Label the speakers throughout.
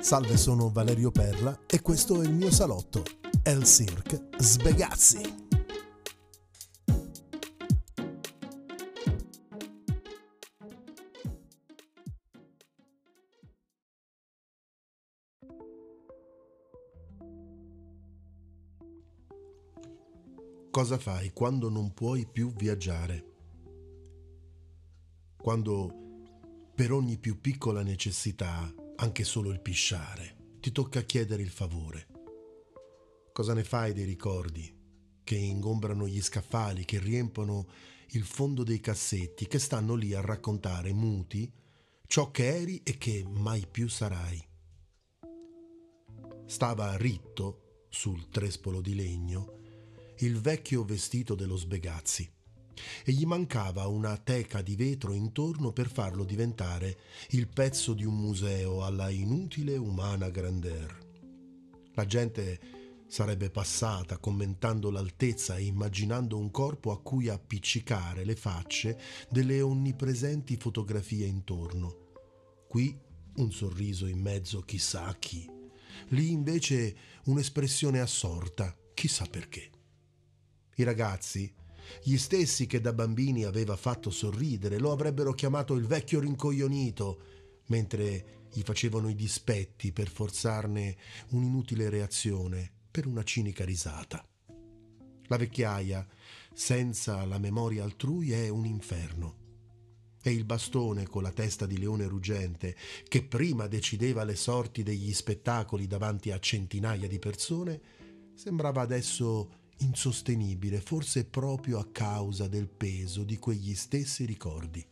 Speaker 1: Salve, sono Valerio Perla e questo è il mio salotto, El Cirque Sbegazzi. Cosa fai quando non puoi più viaggiare? Quando per ogni più piccola necessità, anche solo il pisciare, ti tocca chiedere il favore. Cosa ne fai dei ricordi che ingombrano gli scaffali, che riempono il fondo dei cassetti, che stanno lì a raccontare muti ciò che eri e che mai più sarai? Stava ritto sul trespolo di legno il vecchio vestito dello Sbegazzi e gli mancava una teca di vetro intorno per farlo diventare il pezzo di un museo alla inutile umana grandeur. La gente sarebbe passata commentando l'altezza e immaginando un corpo a cui appiccicare le facce delle onnipresenti fotografie intorno. Qui un sorriso in mezzo chissà a chi, lì invece un'espressione assorta, chissà perché. I ragazzi, gli stessi che da bambini aveva fatto sorridere, lo avrebbero chiamato il vecchio rincoglionito, mentre gli facevano i dispetti per forzarne un'inutile reazione, per una cinica risata. La vecchiaia, senza la memoria altrui, è un inferno. E il bastone con la testa di leone ruggente, che prima decideva le sorti degli spettacoli davanti a centinaia di persone, sembrava adesso insostenibile, forse proprio a causa del peso di quegli stessi ricordi.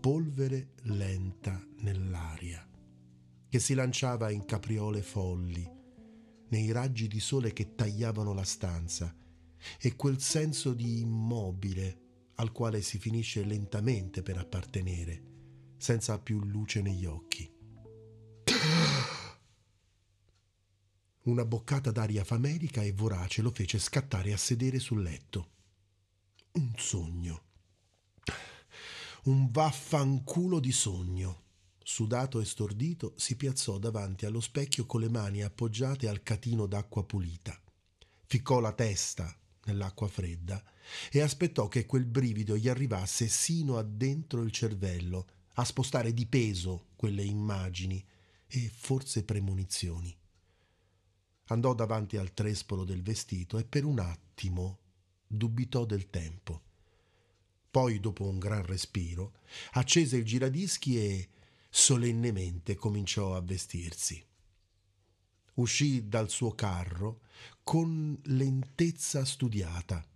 Speaker 1: Polvere lenta nell'aria, che si lanciava in capriole folli, nei raggi di sole che tagliavano la stanza, e quel senso di immobile al quale si finisce lentamente per appartenere, senza più luce negli occhi. Una boccata d'aria famelica e vorace lo fece scattare a sedere sul letto. Un sogno. Un vaffanculo di sogno. Sudato e stordito, si piazzò davanti allo specchio con le mani appoggiate al catino d'acqua pulita. Ficcò la testa nell'acqua fredda e aspettò che quel brivido gli arrivasse sino a dentro il cervello, a spostare di peso quelle immagini e forse premonizioni andò davanti al trespolo del vestito e per un attimo dubitò del tempo. Poi, dopo un gran respiro, accese il giradischi e solennemente cominciò a vestirsi. Uscì dal suo carro con lentezza studiata.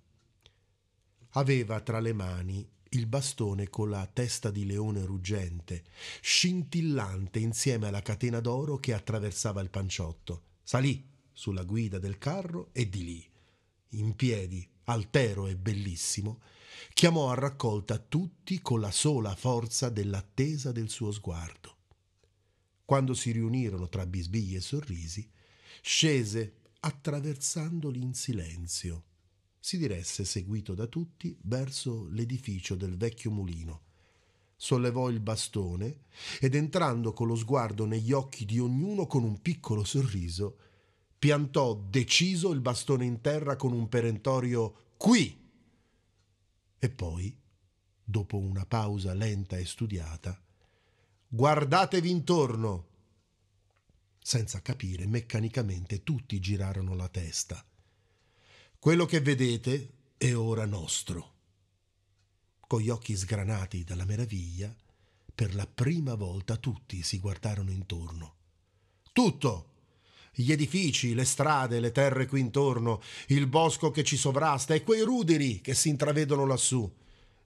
Speaker 1: Aveva tra le mani il bastone con la testa di leone ruggente, scintillante insieme alla catena d'oro che attraversava il panciotto. Salì sulla guida del carro e di lì, in piedi, altero e bellissimo, chiamò a raccolta tutti con la sola forza dell'attesa del suo sguardo. Quando si riunirono tra bisbigli e sorrisi, scese attraversandoli in silenzio. Si diresse, seguito da tutti, verso l'edificio del vecchio mulino. Sollevò il bastone ed entrando con lo sguardo negli occhi di ognuno con un piccolo sorriso, piantò deciso il bastone in terra con un perentorio qui. E poi, dopo una pausa lenta e studiata, guardatevi intorno. Senza capire, meccanicamente tutti girarono la testa. Quello che vedete è ora nostro. Con gli occhi sgranati dalla meraviglia, per la prima volta tutti si guardarono intorno. Tutto! Gli edifici, le strade, le terre qui intorno, il bosco che ci sovrasta e quei ruderi che si intravedono lassù.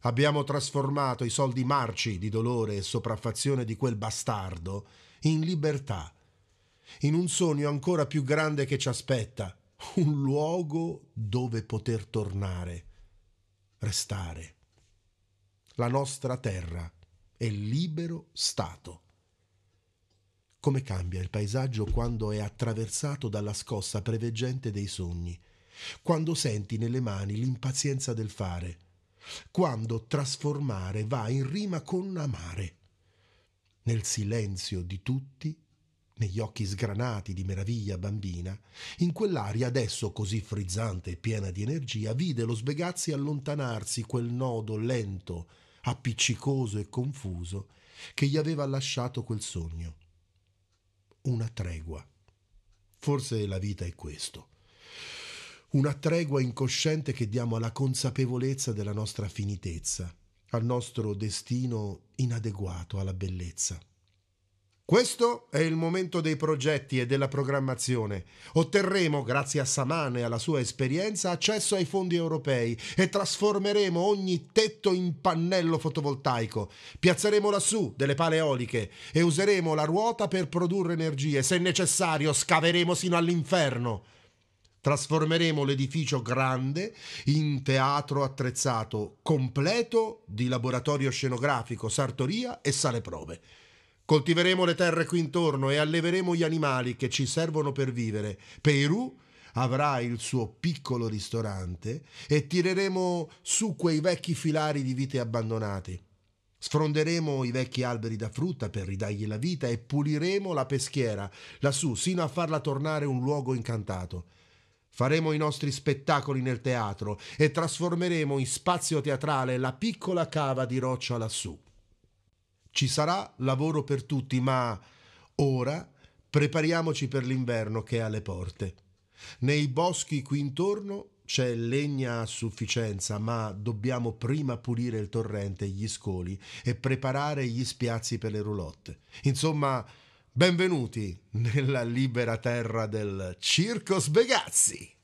Speaker 1: Abbiamo trasformato i soldi marci di dolore e sopraffazione di quel bastardo in libertà, in un sogno ancora più grande che ci aspetta, un luogo dove poter tornare, restare. La nostra terra è libero Stato. Come cambia il paesaggio quando è attraversato dalla scossa preveggente dei sogni, quando senti nelle mani l'impazienza del fare, quando trasformare va in rima con amare. Nel silenzio di tutti negli occhi sgranati di meraviglia bambina, in quell'aria adesso così frizzante e piena di energia, vide lo sbegazzi allontanarsi quel nodo lento, appiccicoso e confuso che gli aveva lasciato quel sogno. Una tregua. Forse la vita è questo. Una tregua incosciente che diamo alla consapevolezza della nostra finitezza, al nostro destino inadeguato alla bellezza. Questo è il momento dei progetti e della programmazione. Otterremo, grazie a Saman e alla sua esperienza, accesso ai fondi europei e trasformeremo ogni tetto in pannello fotovoltaico. Piazzeremo lassù delle pale eoliche e useremo la ruota per produrre energie. Se necessario, scaveremo sino all'inferno. Trasformeremo l'edificio grande in teatro attrezzato completo di laboratorio scenografico, sartoria e sale prove. Coltiveremo le terre qui intorno e alleveremo gli animali che ci servono per vivere. Perù avrà il suo piccolo ristorante e tireremo su quei vecchi filari di vite abbandonati. Sfronderemo i vecchi alberi da frutta per ridargli la vita e puliremo la peschiera lassù sino a farla tornare un luogo incantato. Faremo i nostri spettacoli nel teatro e trasformeremo in spazio teatrale la piccola cava di roccia lassù. Ci sarà lavoro per tutti, ma ora prepariamoci per l'inverno che è alle porte. Nei boschi qui intorno c'è legna a sufficienza, ma dobbiamo prima pulire il torrente e gli scoli e preparare gli spiazzi per le roulotte. Insomma, benvenuti nella libera terra del Circo Sbegazzi.